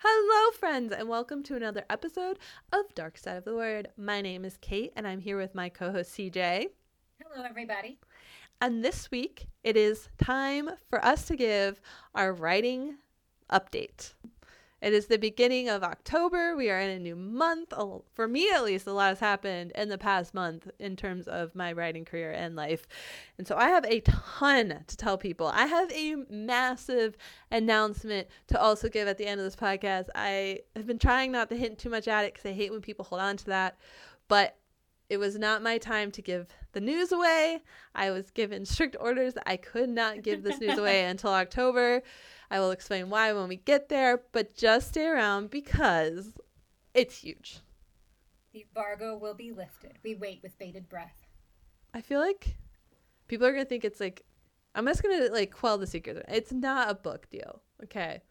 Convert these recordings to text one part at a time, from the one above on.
Hello, friends, and welcome to another episode of Dark Side of the Word. My name is Kait, and I'm here with my co host CJ. Hello, everybody. And this week, it is time for us to give our writing update. It is the beginning of October. We are in a new month. For me, at least, a lot has happened in the past month in terms of my writing career and life. And so I have a ton to tell people. I have a massive announcement to also give at the end of this podcast. I have been trying not to hint too much at it because I hate when people hold on to that. But it was not my time to give the news away. I was given strict orders that I could not give this news away until October. I will explain why when we get there, but just stay around because it's huge. The embargo will be lifted. We wait with bated breath. I feel like people are gonna think it's like I'm just gonna like quell the secret. It's not a book deal, okay?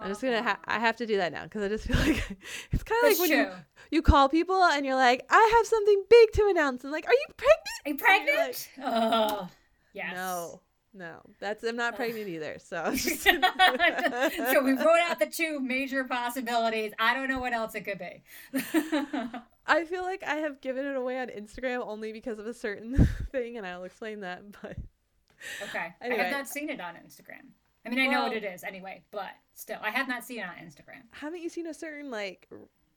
I'm just gonna ha- uh-huh. I have to do that now because I just feel like it's kind of like when you true. you call people and you're like, I have something big to announce, and like, are you pregnant? Are you pregnant? oh, yes. No, no, that's I'm not pregnant either. So so we wrote out the two major possibilities. I don't know what else it could be. I feel like I have given it away on Instagram only because of a certain thing, and I'll explain that. But okay. I have not seen it on Instagram. I mean, I know what it is anyway, but still, I have not seen it on Instagram. haven't you seen a certain like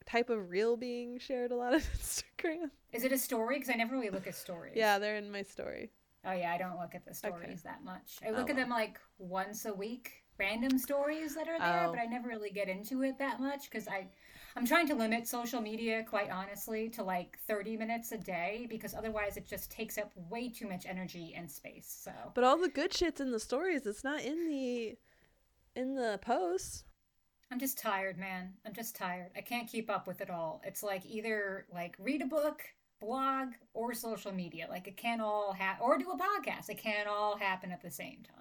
type of reel being shared a lot on Instagram? Is it a story? Because I never really look at stories. Yeah, they're in my story. Oh yeah, I don't look at the stories that much. I Oh, look at them like once a week, random stories that are there, Oh. but I never really get into it that much because I, I'm trying to limit social media quite honestly to like 30 minutes a day because otherwise it just takes up way too much energy and space. So But all the good shit's in the stories. It's not in the in the posts. I'm just tired, man. I'm just tired. I can't keep up with it all. It's like either like read a book, blog, or social media. Like it can't all happen, or do a podcast. It can't all happen at the same time.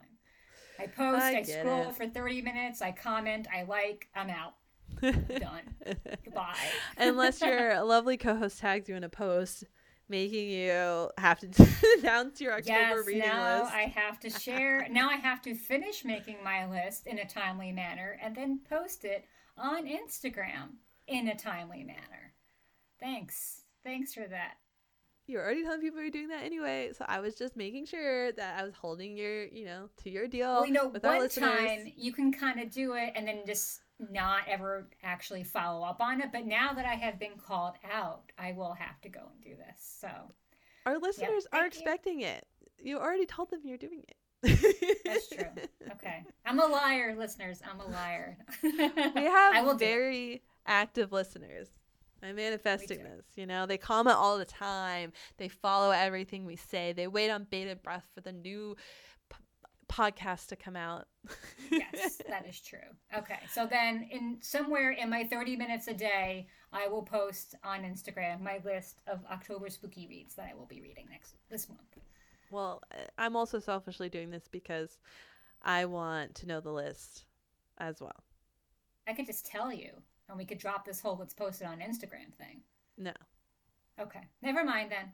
I post, I I, scroll it. for 30 minutes, I comment, I like, I'm out. Done. Goodbye. Unless your lovely co-host tags you in a post, making you have to announce your October Yes, reading now list. I have to share. now I have to finish making my list in a timely manner and then post it on Instagram in a timely manner. Thanks. Thanks for that. You're already telling people you're doing that anyway, so I was just making sure that I was holding your, you know, to your deal Well, you know, with one time you can kind of do it and then just not ever actually follow up on it. But now that I have been called out, I will have to go and do this. So Our listeners are thank you. expecting it. You already told them you're doing it. that's true. Okay. I'm a liar, listeners. I'm a liar. we I have will do very active listeners. I'm manifesting this. You know, they comment all the time. They follow everything we say. They wait on bated breath for the new p- podcast to come out. yes, that is true. Okay. So then in somewhere in my 30 minutes a day, I will post on Instagram my list of October spooky reads that I will be reading next this month. well, I'm also selfishly doing this because I want to know the list as well. I could just tell you and we could drop this whole let's post it on Instagram thing. No. Okay. Never mind then.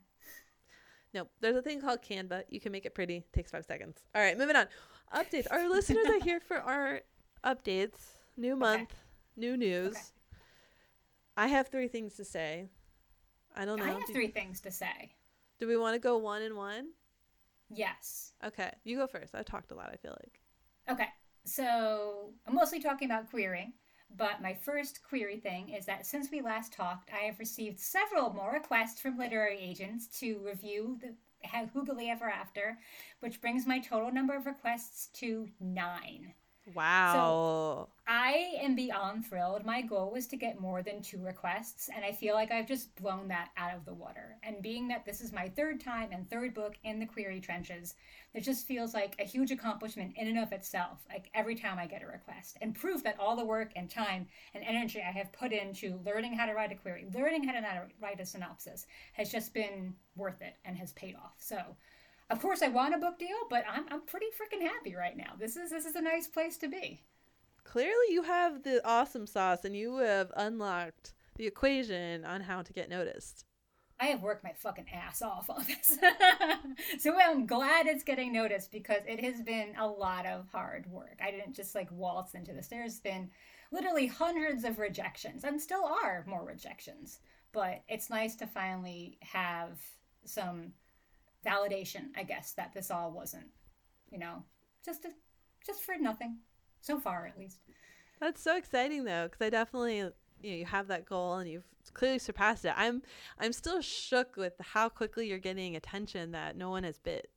Nope. There's a thing called Canva. You can make it pretty. Takes five seconds. All right, moving on. Updates. Our listeners are here for our updates. New month, new news. Okay. I have three things to say. I don't know. I have do, three things to say. do we want to go one and one? Yes. Okay, you go first. I talked a lot. I feel like. Okay. So I'm mostly talking about querying, but my first query thing is that since we last talked, I have received several more requests from literary agents to review the Hoogly Ever After, which brings my total number of requests to nine. Wow. So I am beyond thrilled. My goal was to get more than two requests, and I feel like I've just blown that out of the water. And being that this is my third time and third book in the query trenches, it just feels like a huge accomplishment in and of itself, like every time I get a request, and proof that all the work and time and energy I have put into learning how to write a query, learning how to write a synopsis, has just been worth it and has paid off. So, of course, I want a book deal, but I'm, I'm pretty freaking happy right now. This is this is a nice place to be. Clearly, you have the awesome sauce, and you have unlocked the equation on how to get noticed. I have worked my fucking ass off on this. so I'm glad it's getting noticed because it has been a lot of hard work. I didn't just like waltz into this. There's been literally hundreds of rejections and still are more rejections. But it's nice to finally have some validation, I guess, that this all wasn't, you know, just a, just for nothing so far at least. That's so exciting though, because I definitely you know you have that goal and you've clearly surpassed it. I'm I'm still shook with how quickly you're getting attention that no one has bit.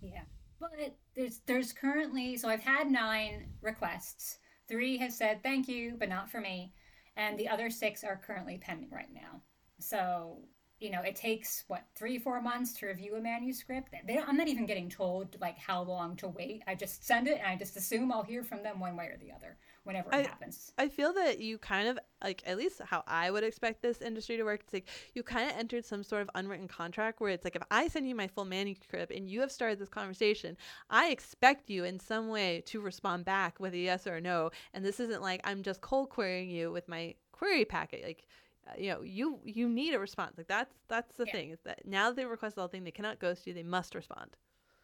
Yeah, but there's there's currently so I've had nine requests. Three have said thank you, but not for me, and the other six are currently pending right now. So you know, it takes what three, four months to review a manuscript. They I'm not even getting told like how long to wait. I just send it, and I just assume I'll hear from them one way or the other whenever it I, happens. I feel that you kind of like at least how I would expect this industry to work. It's like you kind of entered some sort of unwritten contract where it's like if I send you my full manuscript and you have started this conversation, I expect you in some way to respond back with a yes or a no. And this isn't like I'm just cold querying you with my query packet. Like Uh, you know you you need a response like that's that's the yeah. thing is that now they request all thing they cannot ghost you they must respond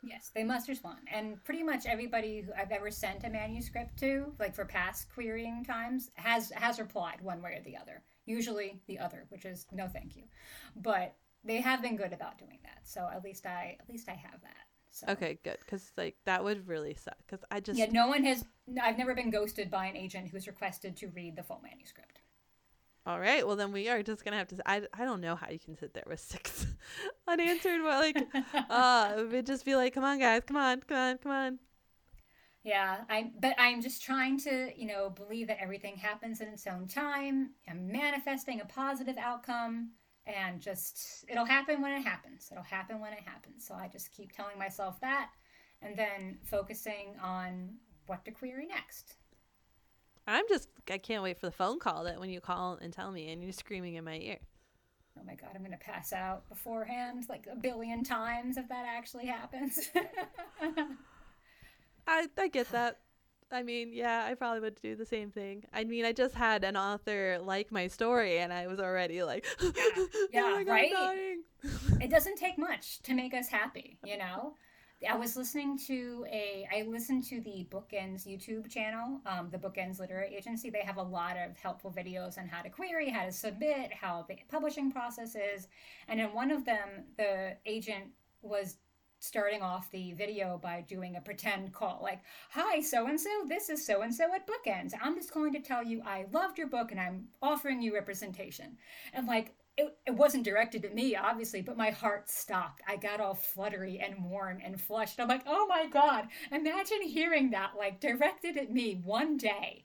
yes they must respond and pretty much everybody who i've ever sent a manuscript to like for past querying times has has replied one way or the other usually the other which is no thank you but they have been good about doing that so at least i at least i have that so. Okay, good. Because like that would really suck. Because I just yeah, no one has. I've never been ghosted by an agent who's requested to read the full manuscript. All right. Well, then we are just gonna have to. I, I don't know how you can sit there with six unanswered. But like, uh, it would just be like, come on, guys, come on, come on, come on. Yeah, I. But I'm just trying to, you know, believe that everything happens in its own time. I'm manifesting a positive outcome, and just it'll happen when it happens. It'll happen when it happens. So I just keep telling myself that, and then focusing on what to query next. I'm just I can't wait for the phone call that when you call and tell me and you're screaming in my ear. Oh my god, I'm gonna pass out beforehand like a billion times if that actually happens. I I get that. I mean, yeah, I probably would do the same thing. I mean, I just had an author like my story, and I was already like, yeah, oh yeah oh right. it doesn't take much to make us happy, you know. I was listening to a I listened to the Bookends YouTube channel, um, the Bookends Literary Agency. They have a lot of helpful videos on how to query, how to submit, how the publishing process is. And in one of them, the agent was starting off the video by doing a pretend call like hi so and so this is so and so at bookends i'm just going to tell you i loved your book and i'm offering you representation and like it, it wasn't directed at me, obviously, but my heart stopped. I got all fluttery and warm and flushed. I'm like, oh my God, imagine hearing that, like, directed at me one day.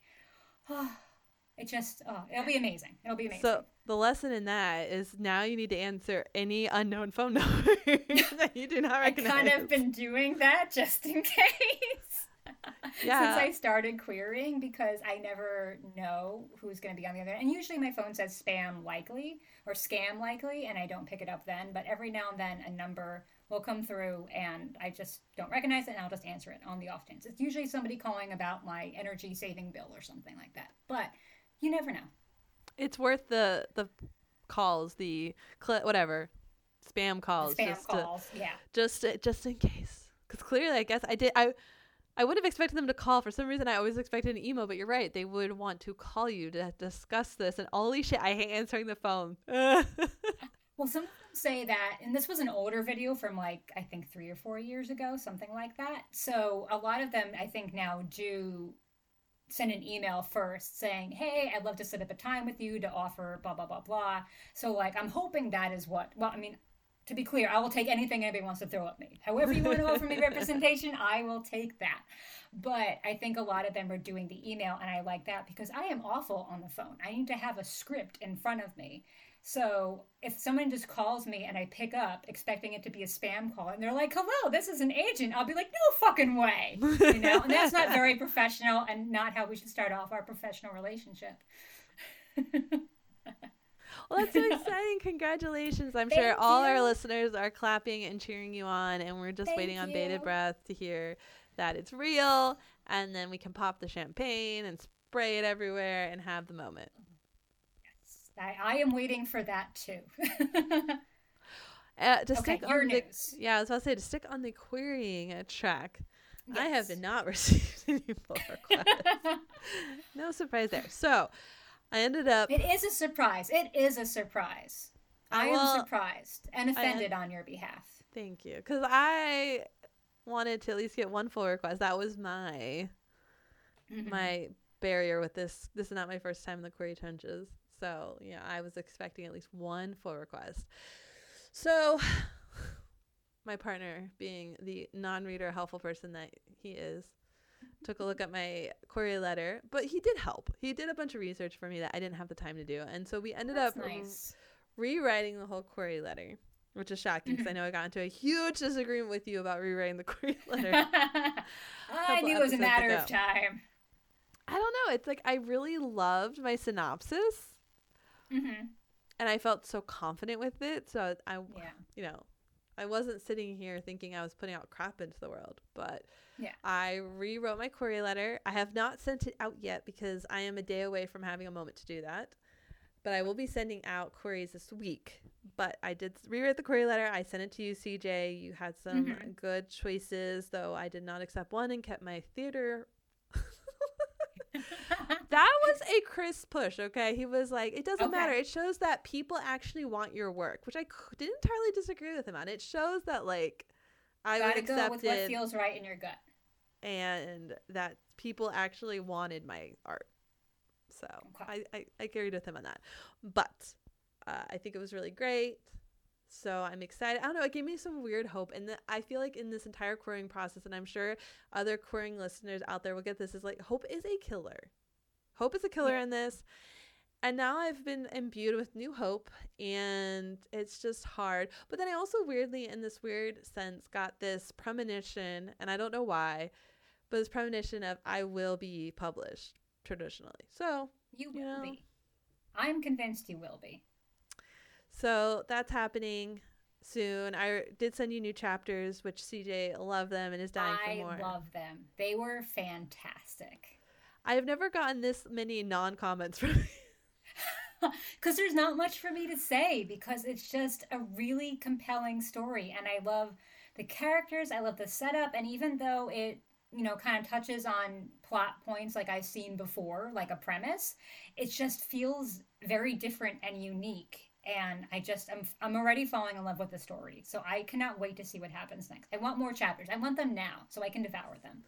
it just, oh, it'll be amazing. It'll be amazing. So the lesson in that is now you need to answer any unknown phone number that you do not recognize. I kind of been doing that just in case yeah. since I started querying because I never know who's going to be on the other end. And usually my phone says spam likely or scam likely, and I don't pick it up then. But every now and then a number will come through and I just don't recognize it and I'll just answer it on the off chance. It's usually somebody calling about my energy saving bill or something like that. But you never know. It's worth the the calls, the cl- whatever spam calls, spam just calls, to, yeah, just just in case. Because clearly, I guess I did. I I would have expected them to call. For some reason, I always expected an email, but you're right. They would want to call you to discuss this. And holy shit, I hate answering the phone. well, some say that, and this was an older video from like, I think three or four years ago, something like that. So a lot of them, I think, now do send an email first saying, Hey, I'd love to set up a time with you to offer blah, blah, blah, blah. So, like, I'm hoping that is what, well, I mean, to be clear, I will take anything anybody wants to throw at me. However, you want to offer me representation, I will take that. But I think a lot of them are doing the email, and I like that because I am awful on the phone. I need to have a script in front of me. So if someone just calls me and I pick up expecting it to be a spam call and they're like, hello, this is an agent, I'll be like, no fucking way. You know, and that's not very professional and not how we should start off our professional relationship. Well, that's so exciting. Congratulations. I'm Thank sure all you. our listeners are clapping and cheering you on, and we're just Thank waiting on you. bated breath to hear that it's real. And then we can pop the champagne and spray it everywhere and have the moment. Yes, I, I am waiting for that too. uh, to okay, stick on news. the yeah, I was about to say to stick on the querying uh, track. Yes. I have not received any pull requests. no surprise there. So I ended up. It is a surprise. It is a surprise. I well, am surprised and offended on your behalf. Thank you. Because I wanted to at least get one full request. That was my mm-hmm. my barrier with this. This is not my first time in the query trenches. So, yeah, I was expecting at least one full request. So, my partner, being the non reader, helpful person that he is, took a look at my query letter, but he did help. He did a bunch of research for me that I didn't have the time to do. And so we ended That's up nice. rewriting the whole query letter, which is shocking because I know I got into a huge disagreement with you about rewriting the query letter. I knew it was a matter ago. of time. I don't know. It's like I really loved my synopsis. Mm-hmm. And I felt so confident with it. So I, yeah. you know, I wasn't sitting here thinking I was putting out crap into the world, but yeah. I rewrote my query letter. I have not sent it out yet because I am a day away from having a moment to do that. But I will be sending out queries this week. But I did rewrite the query letter. I sent it to you, CJ. You had some mm-hmm. good choices, though I did not accept one and kept my theater that was a Chris push, okay? He was like, it doesn't okay. matter. It shows that people actually want your work, which I didn't entirely disagree with him on. It shows that, like, I Gotta would accept go with what feels right in your gut. And that people actually wanted my art. So okay. I, I, I carried with him on that. But uh, I think it was really great. So I'm excited. I don't know. It gave me some weird hope. And the, I feel like in this entire querying process, and I'm sure other querying listeners out there will get this, is like hope is a killer. Hope is a killer yeah. in this. And now I've been imbued with new hope, and it's just hard. But then I also weirdly, in this weird sense, got this premonition, and I don't know why, but this premonition of I will be published traditionally. So you will you know, be. I'm convinced you will be. So that's happening soon. I did send you new chapters, which CJ loved them and is dying I for more. I love them. They were fantastic. I have never gotten this many non comments from. Because there's not much for me to say because it's just a really compelling story. And I love the characters, I love the setup. And even though it, you know, kind of touches on plot points like I've seen before, like a premise, it just feels very different and unique and I just I'm I'm already falling in love with the story. So I cannot wait to see what happens next. I want more chapters. I want them now so I can devour them.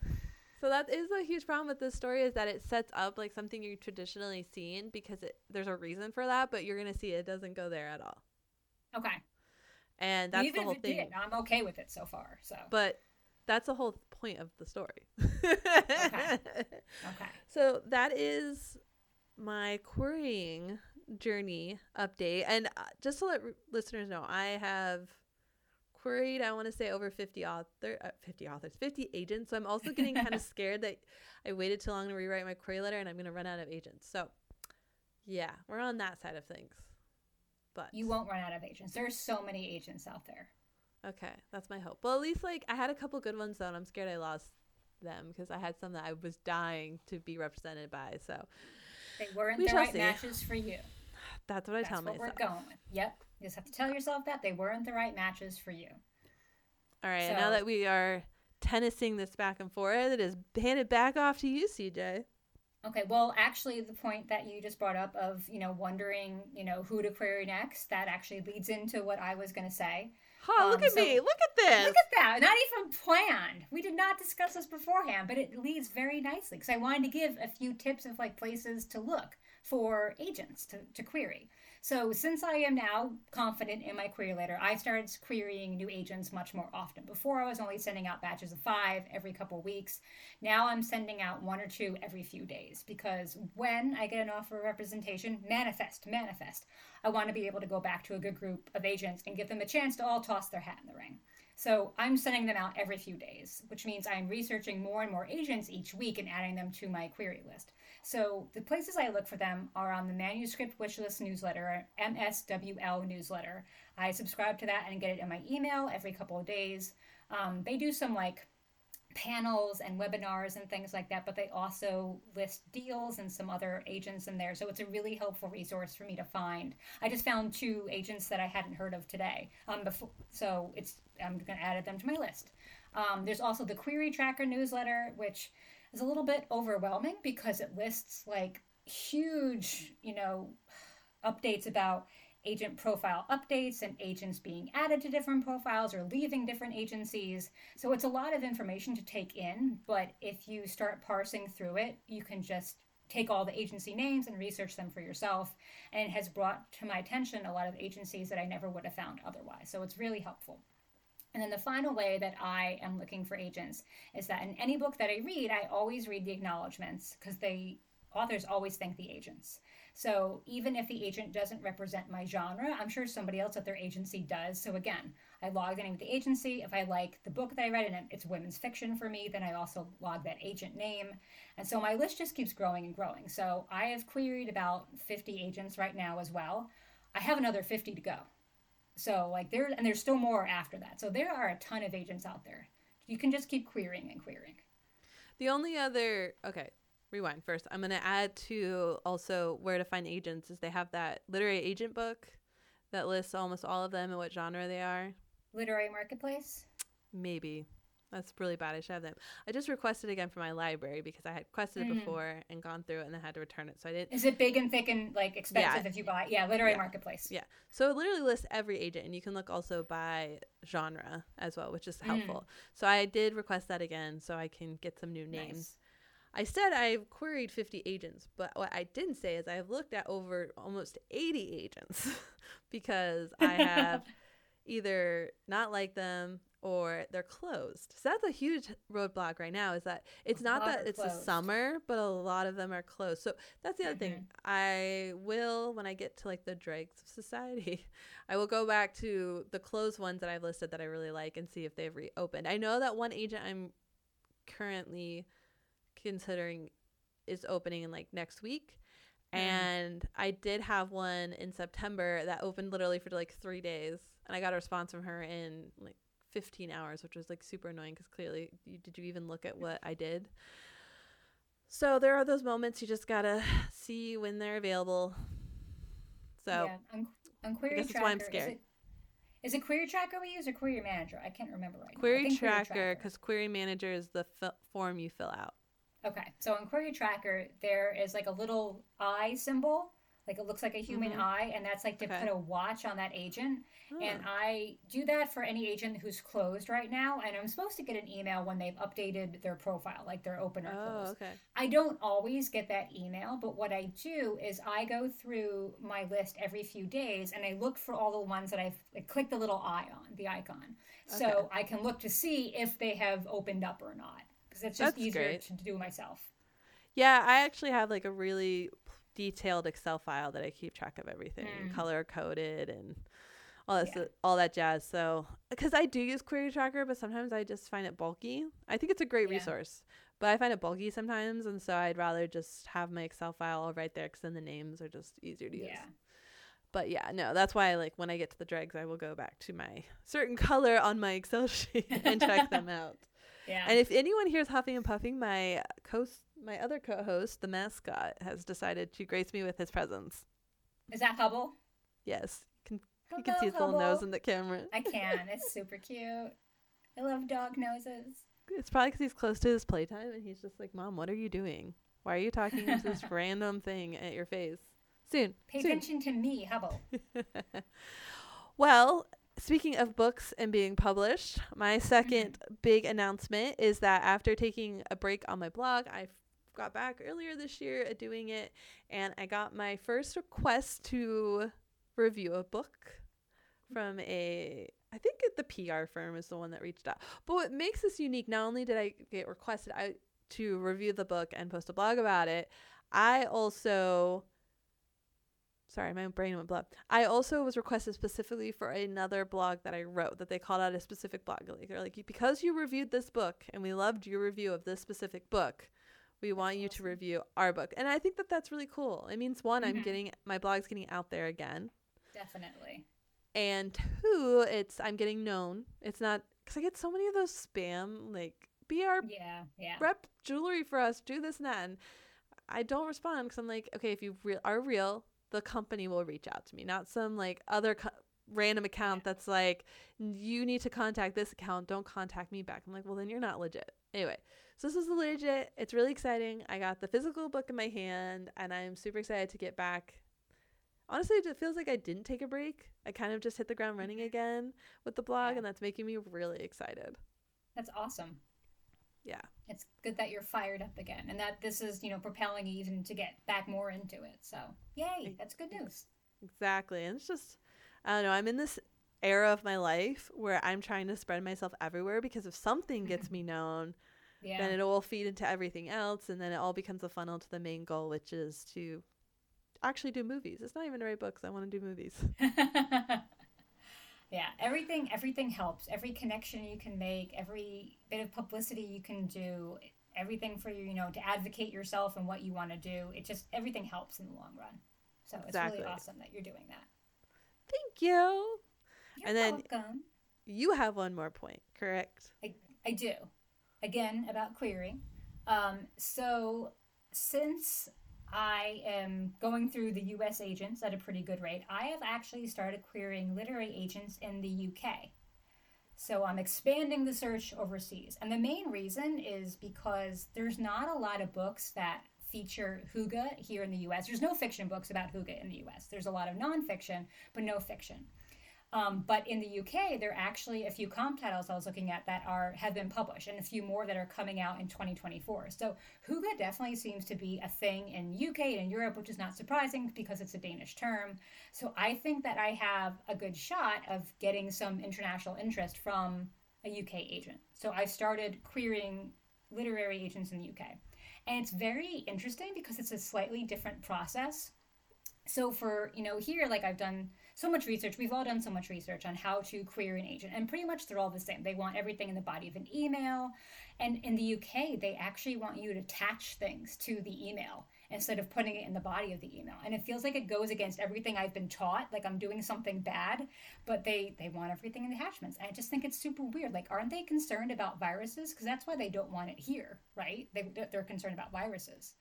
So that is a huge problem with this story is that it sets up like something you've traditionally seen because it, there's a reason for that, but you're gonna see it doesn't go there at all. Okay. And that's Even the whole thing. Did, I'm okay with it so far. So. But that's the whole point of the story. okay. Okay. So that is my querying journey update. And uh, just to let r- listeners know, I have queried, I want to say over 50 author, uh, 50 authors, 50 agents. So I'm also getting kind of scared that I waited too long to rewrite my query letter and I'm going to run out of agents. So yeah, we're on that side of things. But you won't run out of agents. There's so many agents out there. Okay, that's my hope. Well, at least like I had a couple good ones though, and I'm scared I lost them because I had some that I was dying to be represented by. So they weren't we the right see. matches for you. That's what I That's tell what myself. We're going with. Yep. You just have to tell yourself that they weren't the right matches for you. All right. So, now that we are tennising this back and forth, it is handed back off to you, CJ. Okay, well, actually, the point that you just brought up of, you know, wondering, you know, who to query next, that actually leads into what I was going to say. Oh, um, look at so, me. Look at this. Look at that. Not even planned. We did not discuss this beforehand, but it leads very nicely because I wanted to give a few tips of like places to look for agents to, to query. So since I am now confident in my query letter, I started querying new agents much more often. Before I was only sending out batches of five every couple weeks. Now I'm sending out one or two every few days because when I get an offer of representation, manifest, manifest. I want to be able to go back to a good group of agents and give them a chance to all toss their hat in the ring. So I'm sending them out every few days, which means I'm researching more and more agents each week and adding them to my query list. So the places I look for them are on the Manuscript Wishlist newsletter, MSWL newsletter. I subscribe to that and get it in my email every couple of days. Um, they do some like panels and webinars and things like that, but they also list deals and some other agents in there. So it's a really helpful resource for me to find. I just found two agents that I hadn't heard of today. Um, before, so it's I'm going to add them to my list. Um, there's also the Query Tracker newsletter, which is a little bit overwhelming because it lists like huge, you know, updates about agent profile updates and agents being added to different profiles or leaving different agencies. So it's a lot of information to take in, but if you start parsing through it, you can just take all the agency names and research them for yourself. And it has brought to my attention a lot of agencies that I never would have found otherwise. So it's really helpful. And then the final way that I am looking for agents is that in any book that I read, I always read the acknowledgments because the authors always thank the agents. So even if the agent doesn't represent my genre, I'm sure somebody else at their agency does. So again, I log the name of the agency. If I like the book that I read and it's women's fiction for me, then I also log that agent name. And so my list just keeps growing and growing. So I have queried about 50 agents right now as well. I have another 50 to go. So like there and there's still more after that. So there are a ton of agents out there. You can just keep querying and querying. The only other okay, rewind first. I'm going to add to also where to find agents is they have that literary agent book that lists almost all of them and what genre they are. Literary marketplace? Maybe. That's really bad. I should have them. I just requested again for my library because I had requested mm. it before and gone through it and then had to return it. So I didn't. Is it big and thick and like expensive yeah. if you buy? Yeah, literary yeah. marketplace. Yeah. So it literally lists every agent, and you can look also by genre as well, which is helpful. Mm. So I did request that again, so I can get some new names. Nice. I said I've queried 50 agents, but what I didn't say is I've looked at over almost 80 agents because I have either not liked them or they're closed. So that's a huge roadblock right now is that it's not that it's closed. a summer, but a lot of them are closed. So that's the other mm-hmm. thing. I will, when I get to like the dregs of society, I will go back to the closed ones that I've listed that I really like and see if they've reopened. I know that one agent I'm currently considering is opening in like next week. Mm. And I did have one in September that opened literally for like three days. And I got a response from her in like 15 hours, which was like super annoying because clearly, you, did you even look at what I did? So there are those moments you just gotta see when they're available. So yeah, on, on Query Tracker, why I'm scared. Is it, is it Query Tracker we use or Query Manager? I can't remember right now. Query now. Tracker because Query Manager is the form you fill out. Okay, so in Query Tracker, there is like a little eye symbol, like it looks like a human mm-hmm. eye, and that's like to okay. put a watch on that agent. Oh. And I do that for any agent who's closed right now, and I'm supposed to get an email when they've updated their profile, like they're open or oh, closed. Okay. I don't always get that email, but what I do is I go through my list every few days and I look for all the ones that I've like, clicked the little eye on, the icon. Okay. So I can look to see if they have opened up or not because it's just That's easier great. to do myself. Yeah, I actually have like a really detailed Excel file that I keep track of everything, mm. color coded and all that yeah. all that jazz. So, because I do use Query Tracker, but sometimes I just find it bulky. I think it's a great yeah. resource, but I find it bulky sometimes, and so I'd rather just have my Excel file all right there because then the names are just easier to use. Yeah. But yeah, no, that's why like when I get to the dregs, I will go back to my certain color on my Excel sheet and check them out. Yeah. And if anyone hears huffing and puffing, my co my other co-host, the mascot, has decided to grace me with his presence. Is that Hubble? Yes. Can, you can see his Hubble. little nose in the camera. I can. It's super cute. I love dog noses. It's probably because he's close to his playtime and he's just like, Mom, what are you doing? Why are you talking to this random thing at your face? Soon. Pay soon. attention to me, Hubble. well, Speaking of books and being published, my 2nd mm-hmm. big announcement is that after taking a break on my blog, I got back earlier this year at doing it, and I got my first request to review a book from a I think the PR firm is the one that reached out. But what makes this unique, not only did I get requested I, to review the book and post a blog about it, I also sorry, my brain went blah. I also was requested specifically for another blog that I wrote that they called out a specific blog. Like they're like, because you reviewed this book and we loved your review of this specific book, we that's want awesome. you to review our book. And I think that that's really cool. It means one, mm-hmm. I'm getting my blog's getting out there again. Definitely. And two, it's I'm getting known. It's not because I get so many of those spam like be our yeah yeah rep jewelry for us, do this and that. And I don't respond because I'm like, okay, if you re- are real, the company will reach out to me, not some like other co- random account that's like, you need to contact this account. Don't contact me back. I'm like, well, then you're not legit. Anyway, so this is legit. It's really exciting. I got the physical book in my hand and I'm super excited to get back. Honestly, it feels like I didn't take a break. I kind of just hit the ground running mm-hmm. again with the blog, Yeah. and that's making me really excited. That's awesome. Yeah. It's good that you're fired up again and that this is, you know, propelling you even to get back more into it. So, yay, that's good news. Exactly. And it's just, I don't know, I'm in this era of my life where I'm trying to spread myself everywhere because if something gets me known, Yeah. then it will feed into everything else. And then it all becomes a funnel to the main goal, which is to actually do movies. It's not even to write books. I want to do movies. yeah, everything everything helps. Every connection you can make, every bit of publicity you can do, everything for you, you know, to advocate yourself and what you want to do. It just everything helps in the long run. So it's Exactly. really awesome that you're doing that. Thank you. You're And then- welcome. You have one more point, correct? I, I do. Again, about querying. Um, so, since I am going through the US agents at a pretty good rate, I have actually started querying literary agents in the UK. So, I'm expanding the search overseas. And the main reason is because there's not a lot of books that feature hygge here in the US. There's no fiction books about hygge in the US. There's a lot of nonfiction, but no fiction. Um, but in the UK, there are actually a few comp titles I was looking at that are have been published, and a few more that are coming out in 2024. So hygge definitely seems to be a thing in UK and in Europe, which is not surprising because it's a Danish term. So I think that I have a good shot of getting some international interest from a UK agent. So I started querying literary agents in the UK, and it's very interesting because it's a slightly different process so for you know here like i've done so much research. We've all done so much research on how to query an agent and pretty much they're all the same. They want everything in the body of an email and in the uk they actually want you to attach things to the email instead of putting it in the body of the email. And it feels like it goes against everything i've been taught like i'm doing something bad but they they want everything in the attachments. I just think it's super weird. Like aren't they concerned about viruses? Because that's why they don't want it here right? They, they're concerned about viruses.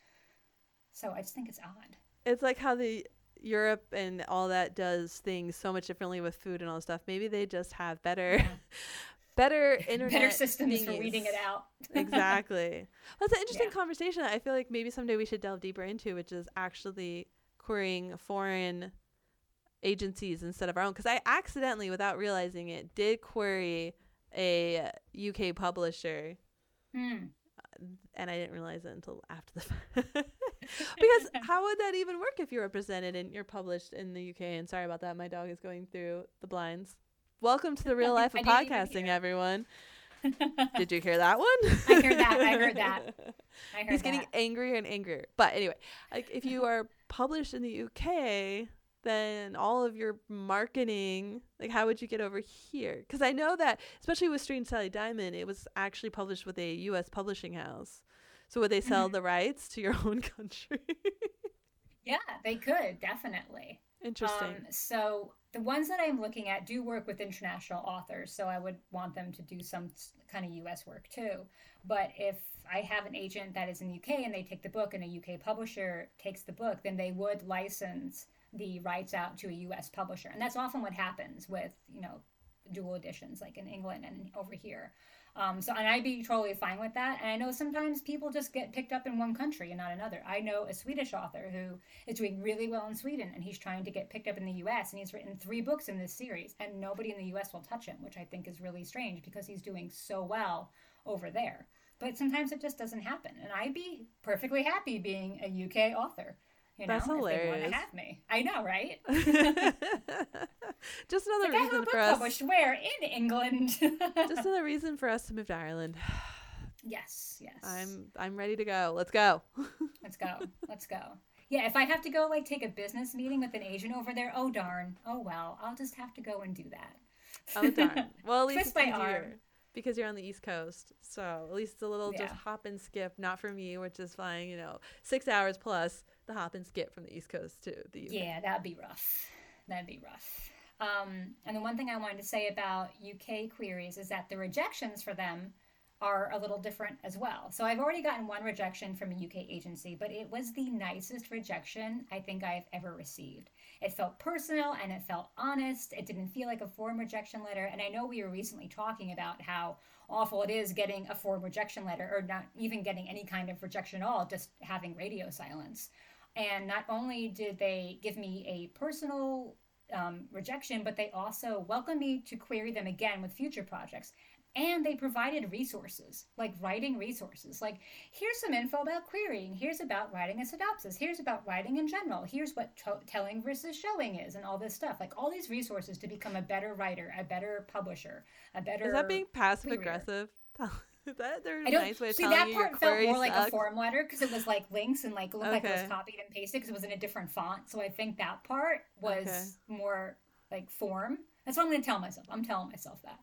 So i just think it's odd. It's like how the Europe and all that does things so much differently with food and all stuff. Maybe they just have better, Yeah. better internet better systems for thingies. reading it out. exactly. That's an interesting Yeah. conversation. I feel like maybe someday we should delve deeper into, which is actually querying foreign agencies instead of our own. Because I accidentally, without realizing it, did query a UK publisher, Hmm. and I didn't realize it until after the fact. because how would that even work if you're represented and you're published in the UK? And sorry about that, my dog is going through the blinds. Welcome to the real life of podcasting, everyone. Did you hear that one? I heard that. I heard that. I heard He's getting that. angrier and angrier. But anyway, like if you are published in the UK, then all of your marketing, like how would you get over here? Because I know that, especially with Strange Sally Diamond, it was actually published with a U.S. publishing house. So would they sell the rights to your own country? Yeah, they could definitely. Interesting. Um, so the ones that I'm looking at do work with international authors, so I would want them to do some kind of U.S. work too. But if I have an agent that is in the UK and they take the book, and a UK publisher takes the book, then they would license the rights out to a U.S. publisher, and that's often what happens with you know dual editions, like in England and over here. Um, so, and I'd be totally fine with that. And I know sometimes people just get picked up in one country and not another. I know a Swedish author who is doing really well in Sweden and he's trying to get picked up in the US and he's written three books in this series and nobody in the US will touch him, which I think is really strange because he's doing so well over there. But sometimes it just doesn't happen. And I'd be perfectly happy being a UK author. You know, That's if they want hilarious. to have me. I know, right? Just another Like, I have a reason book for us. published where? In England. Just another reason for us to move to Ireland. yes, yes. I'm I'm ready to go. Let's go. Let's go. Let's go. Yeah, if I have to go like take a business meeting with an agent over there, oh darn. Oh well, I'll just have to go and do that. Oh darn. Well, at least Twist it's my arm. easier because you're on the East Coast. So at least it's a little just hop and skip. Not for me, which is flying, you know, six hours plus the hop and skip from the East Coast to the UK. Yeah, that'd be rough. That'd be rough. Um, and the one thing I wanted to say about UK queries is that the rejections for them are a little different as well. So I've already gotten one rejection from a UK agency, but it was the nicest rejection I think I've ever received. It felt personal and it felt honest. It didn't feel like a form rejection letter. And I know we were recently talking about how awful it is getting a form rejection letter or not even getting any kind of rejection at all, just having radio silence. And not only did they give me a personal um, rejection, but they also welcomed me to query them again with future projects. And they provided resources like writing resources. Like here's some info about querying. Here's about writing a synopsis. Here's about writing in general. Here's what to- telling versus showing is and all this stuff. Like all these resources to become a better writer a better publisher a better is that being passive aggressive that I don't nice way of see telling that you part felt more like a form letter because it was like links and like looked like it was copied and pasted because it was in a different font. So I think that part was Okay. more like form. That's what I'm going to tell myself. I'm telling myself that,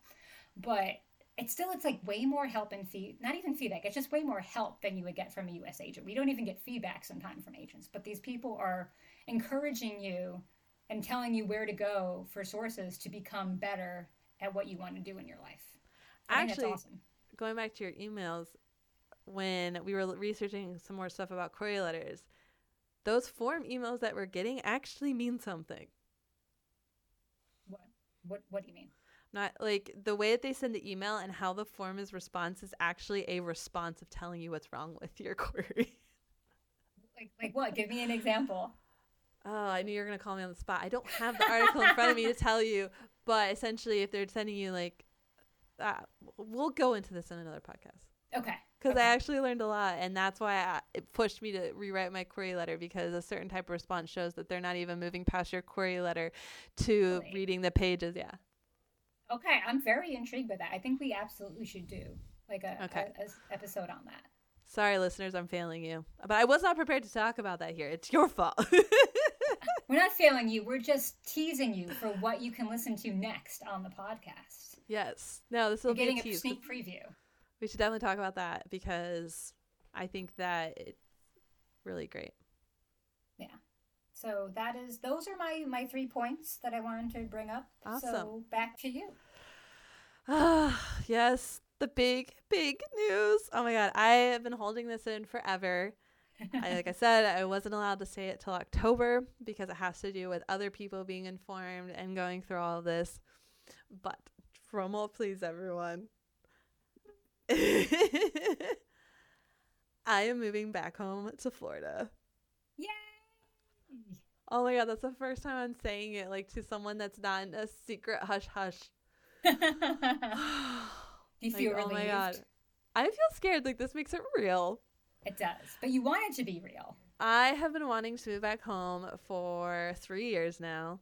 but it's still it's like way more help and feed. Not even feedback. It's just way more help than you would get from a U.S. agent. We don't even get feedback sometimes from agents, but these people are encouraging you and telling you where to go for sources to become better at what you want to do in your life. I think Actually, that's awesome. Going back to your emails, when we were researching some more stuff about query letters, those form emails that we're getting actually mean something. What what what do you mean? Not like the way that they send the email and how the form is response is actually a response of telling you what's wrong with your query. Like like what? Give me an example. Oh, I knew you were gonna call me on the spot. I don't have the article in front of me to tell you, but essentially, if they're sending you like, uh, we'll go into this in another podcast. Okay. because okay. I actually learned a lot, and that's why I, it pushed me to rewrite my query letter because a certain type of response shows that they're not even moving past your query letter to Really? reading the pages. Yeah. Okay, I'm very intrigued by that. I think we absolutely should do like a, Okay. a- a episode on that. Sorry, listeners, I'm failing you, but I was not prepared to talk about that here. It's your fault. We're not failing you. We're just teasing you for what you can listen to next on the podcast. Yes. No, this will be getting a a tease. sneak preview. We should definitely talk about that because I think that it's really great. Yeah. So that is those are my my three points that I wanted to bring up. Awesome. So back to you. Ah, yes, the big, big news. Oh my god, I have been holding this in forever. I, like I said, I wasn't allowed to say it till October because it has to do with other people being informed and going through all of this. But drum roll, please, everyone. I am moving back home to Florida. Yay! Oh my god, that's the first time I'm saying it like to someone that's not in a secret hush hush. Do you Like, feel oh my god. I feel scared. Like this makes it real. It does, but you want it to be real. I have been wanting to move back home for three years now.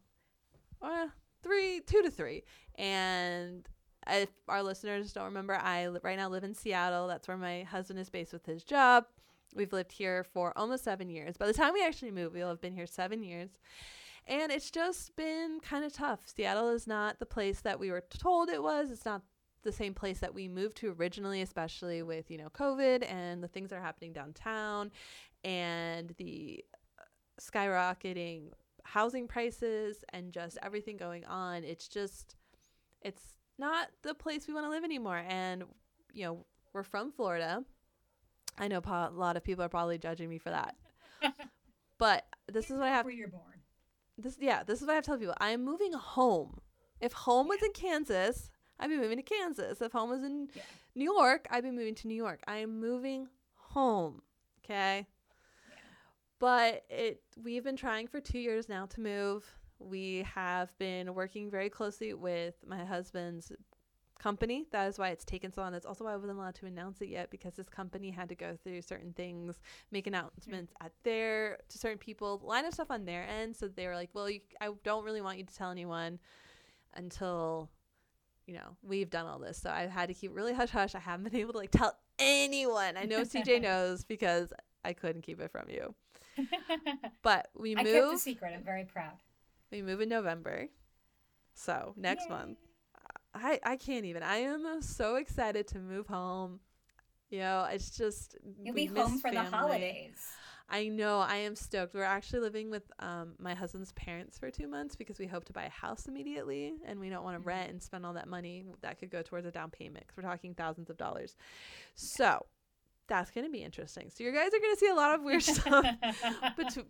Three, two to three. And if our listeners don't remember, I right now live in Seattle. That's where my husband is based with his job. We've lived here for almost seven years. By the time we actually move, we'll have been here seven years. And it's just been kind of tough. Seattle is not the place that we were told it was. It's not the same place that we moved to originally, especially with, you know, COVID and the things that are happening downtown and the uh, skyrocketing housing prices and just everything going on. It's just, it's not the place we want to live anymore. And, you know, we're from Florida. I know a lot of people are probably judging me for that. but this is what I have Where you're born. this yeah, this is what I have to tell people. I am moving home. If home was in Kansas, I'd be moving to Kansas. If home was in Yeah. New York, I'd be moving to New York. I am moving home. Okay. But it we've been trying for two years now to move. We have been working very closely with my husband's company. That is why it's taken so long. That's also why I wasn't allowed to announce it yet because this company had to go through certain things, make announcements at their to certain people, line of stuff on their end. So they were like, "Well, you, I don't really want you to tell anyone until you know we've done all this." So I've had to keep really hush hush. I haven't been able to like tell anyone. I know CJ knows because I couldn't keep it from you. But we move. I kept the secret. I'm very proud. We move in November. So next Yay. month. I, I can't even. I am so excited to move home. You know, it's just You'll be home for the holidays. I know. I am stoked. We're actually living with um, my husband's parents for two months because we hope to buy a house immediately, and we don't want to Mm-hmm. rent and spend all that money that could go towards a down payment. Because we're talking thousands of dollars. So that's gonna be interesting. So you guys are gonna see a lot of weird stuff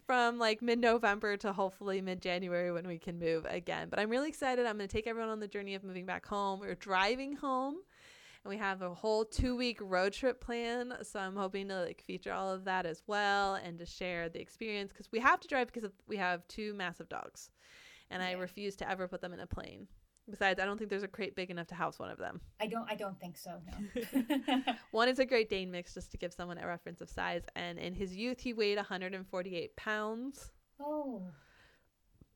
from like mid-November to hopefully mid-January when we can move again. But I'm really excited. I'm gonna take everyone on the journey of moving back home. We're driving home and we have a whole two week road trip plan so i'm hoping to like feature all of that as well and to share the experience because we have to drive because we have two massive dogs and i refuse to ever put them in a plane besides i don't think there's a crate big enough to house one of them I don't. I don't think so. No. one is a great dane mix just to give someone a reference of size and in his youth he weighed 148 pounds oh.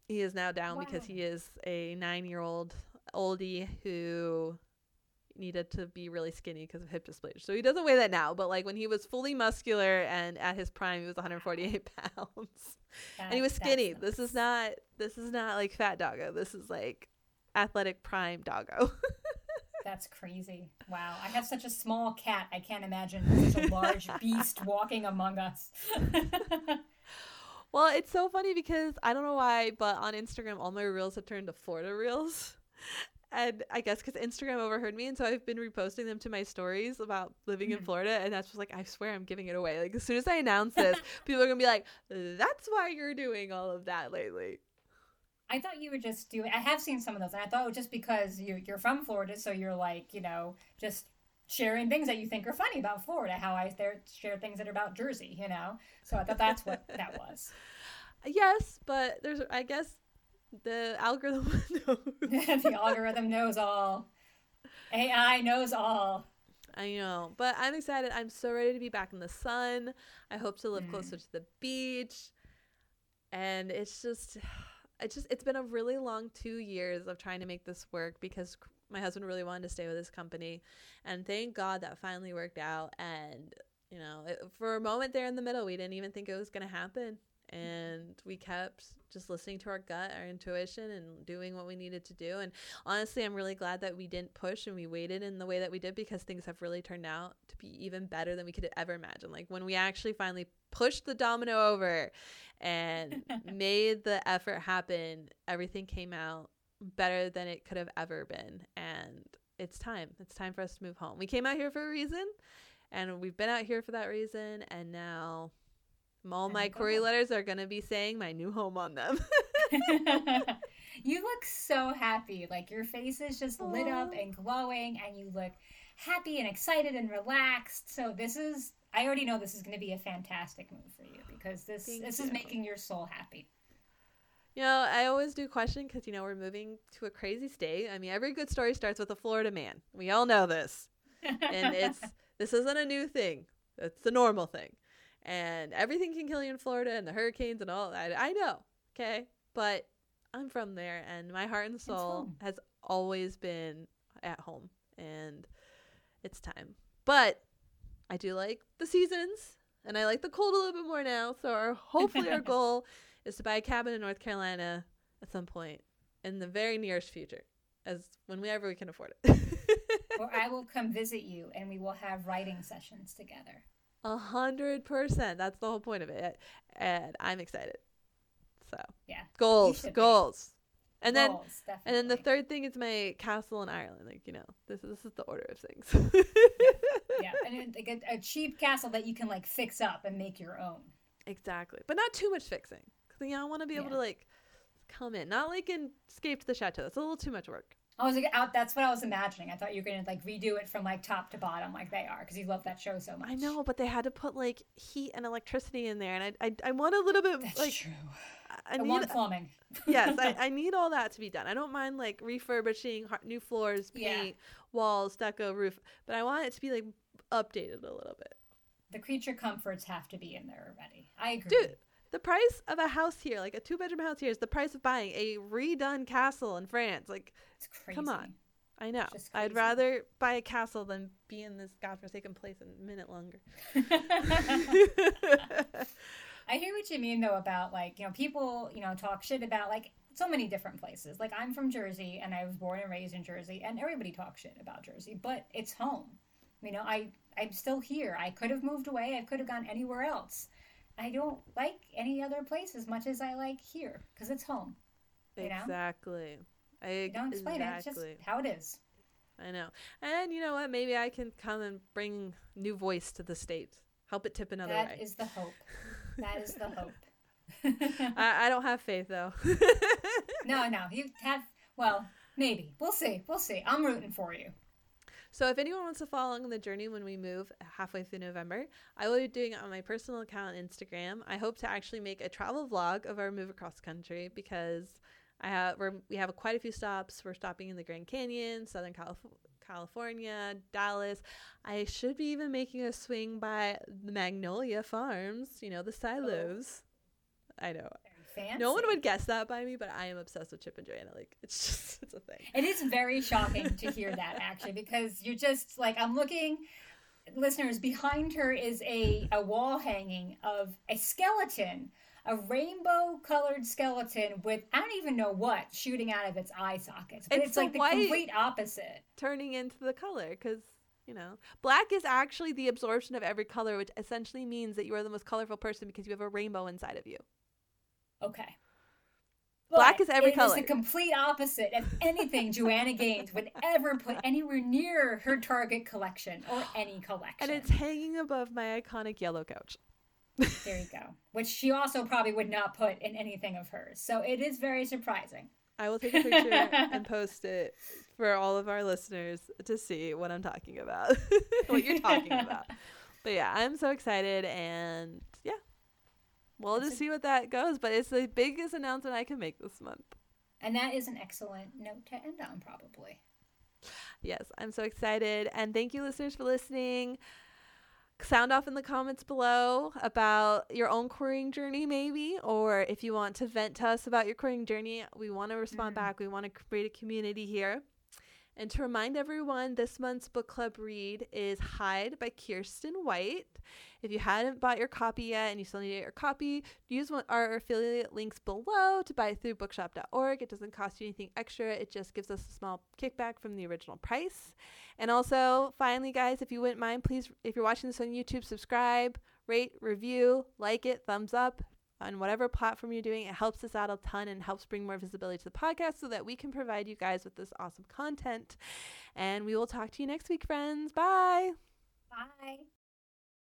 he is now down because he is a nine year old oldie who needed to be really skinny because of hip dysplasia. So he doesn't weigh that now, but like when he was fully muscular and at his prime, he was 148 pounds, and he was skinny. This is not this is not like fat doggo. This is like athletic prime doggo. That's crazy. Wow. I have such a small cat. I can't imagine such a large beast walking among us. well, it's so funny because I don't know why, but on Instagram, all my reels have turned to Florida reels. And I guess because Instagram overheard me, and so I've been reposting them to my stories about living in Mhm. Florida, and that's just like I swear I'm giving it away. Like as soon as I announce this, people are gonna be like, "That's why you're doing all of that lately." I thought you would just do it. I have seen some of those, and I thought it was just because you, you're from Florida, so you're like, you know, just sharing things that you think are funny about Florida. How I there share things that are about Jersey, you know. So I thought that's what that was. Yes, but there's I guess the algorithm knows. the algorithm knows all. AI knows all. I know, but I'm excited. I'm so ready to be back in the sun. I hope to live Mm. closer to the beach. And it's just it's just it's been a really long 2 years of trying to make this work because my husband really wanted to stay with his company and thank God that finally worked out and you know, it, for a moment there in the middle, we didn't even think it was going to happen. And we kept just listening to our gut, our intuition, and doing what we needed to do. And honestly, I'm really glad that we didn't push and we waited in the way that we did because things have really turned out to be even better than we could ever imagine. Like when we actually finally pushed the domino over and made the effort happen, everything came out better than it could have ever been. And it's time. It's time for us to move home. We came out here for a reason and we've been out here for that reason. And now all my query letters are going to be saying my new home on them. you look so happy. Like your face is just lit up and glowing, and you look happy and excited and relaxed. So this is. I already know this is going to be a fantastic move for you because this Thank this you. is making your soul happy. You know, I always do question because, you know, we're moving to a crazy state. I mean, every good story starts with a Florida man. We all know this. And it's, this isn't a new thing, it's the normal thing. And everything can kill you in Florida and the hurricanes and all that. I know. Okay. But I'm from there and my heart and soul has always been at home. And it's time. But I do like the seasons and I like the cold a little bit more now. So our hopefully our goal is to buy a cabin in North Carolina at some point in the very nearest future, as whenever we can afford it. or I will come visit you, and we will have writing sessions together. A hundred percent. That's the whole point of it, and I'm excited. So Yeah. goals, should be. goals, and then Goals, and then the third thing is my castle in Ireland. Like you know, this this is the order of things. yeah, and like a, a cheap castle that you can like fix up and make your own. exactly, but not too much fixing. Cause you know, I want to be able Yeah. to like come in, not like in Escape to the Chateau. That's a little too much work. I was like, out. That's what I was imagining. I thought you were gonna like redo it from like top to bottom, like they are, because you love that show so much. I know, but they had to put like heat and electricity in there, and I I, I want a little bit That's like true. I, I, need want plumbing. yes, I, I need all that to be done. I don't mind like refurbishing new floors, Yeah. paint, walls, stucco, roof, but I want it to be like updated a little bit. the creature comforts have to be in there already. I agree. Dude, the price of a house here, like a two bedroom house here, is the price of buying a redone castle in France. Like, it's crazy. come on. I know. I'd rather buy a castle than be in this godforsaken place a minute longer. I hear what you mean though about like you know people you know talk shit about like so many different places. Like I'm from Jersey and I was born and raised in Jersey, and everybody talks shit about Jersey, but it's home. You know, I I'm still here. I could have moved away. I could have gone anywhere else, I don't like any other place as much as I like here because it's home. You exactly. Know? I don't explain exactly. it. It's just how it is. I know. And you know what? Maybe I can come and bring new voice to the state. Help it tip another that way. That is the hope. That is the hope. I, I, don't have faith though. no, no. You have well, maybe. We'll see. We'll see. I'm rooting for you. So if anyone wants to follow along the journey when we move halfway through November, I will be doing it on my personal account on Instagram. I hope to actually make a travel vlog of our move across country because I have we're, we have quite a few stops. We're stopping in the Grand Canyon, Southern California. California, Dallas. I should be even making a swing by the Magnolia Farms, you know, the silos. Oh. I know. Fancy. No one would guess that by me, but I am obsessed with Chip and Joanna. Like it's just it's a thing. It is very shocking to hear that actually, because you're just like I'm looking listeners, behind her is a, a wall hanging of a skeleton, a rainbow colored skeleton with I don't even know what shooting out of its eye sockets. But it's, it's like the complete opposite. Turning into the color because you know black is actually the absorption of every color which essentially means that you are the most colorful person because you have a rainbow inside of you Okay. Black is every it color. It's the complete opposite of anything Joanna Gaines would ever put anywhere near her Target collection or any collection. And it's hanging above my iconic yellow couch. there you go. Which she also probably would not put in anything of hers. So it is very surprising. I will take a picture and post it for all of our listeners to see what I'm talking about, what you're talking about. But yeah, I'm so excited and yeah, We'll just see what that goes, but it's the biggest announcement I can make this month. And that is an excellent note to end on, probably. Yes, I'm so excited. And thank you, listeners, for listening. Sound off in the comments below about your own querying journey, maybe, or if you want to vent to us about your querying journey. We want to respond mm-hmm. back. We want to create a community here. And to remind everyone, this month's book club read is Hide by Kiersten White. If you hadn't bought your copy yet and you still need your copy, use one, our affiliate links below to buy through bookshop.org. It doesn't cost you anything extra, it just gives us a small kickback from the original price. And also, finally, guys, if you wouldn't mind, please, if you're watching this on YouTube, subscribe, rate, review, like it, thumbs up on whatever platform you're doing. It helps us out a ton and helps bring more visibility to the podcast so that we can provide you guys with this awesome content. And we will talk to you next week, friends. Bye. Bye.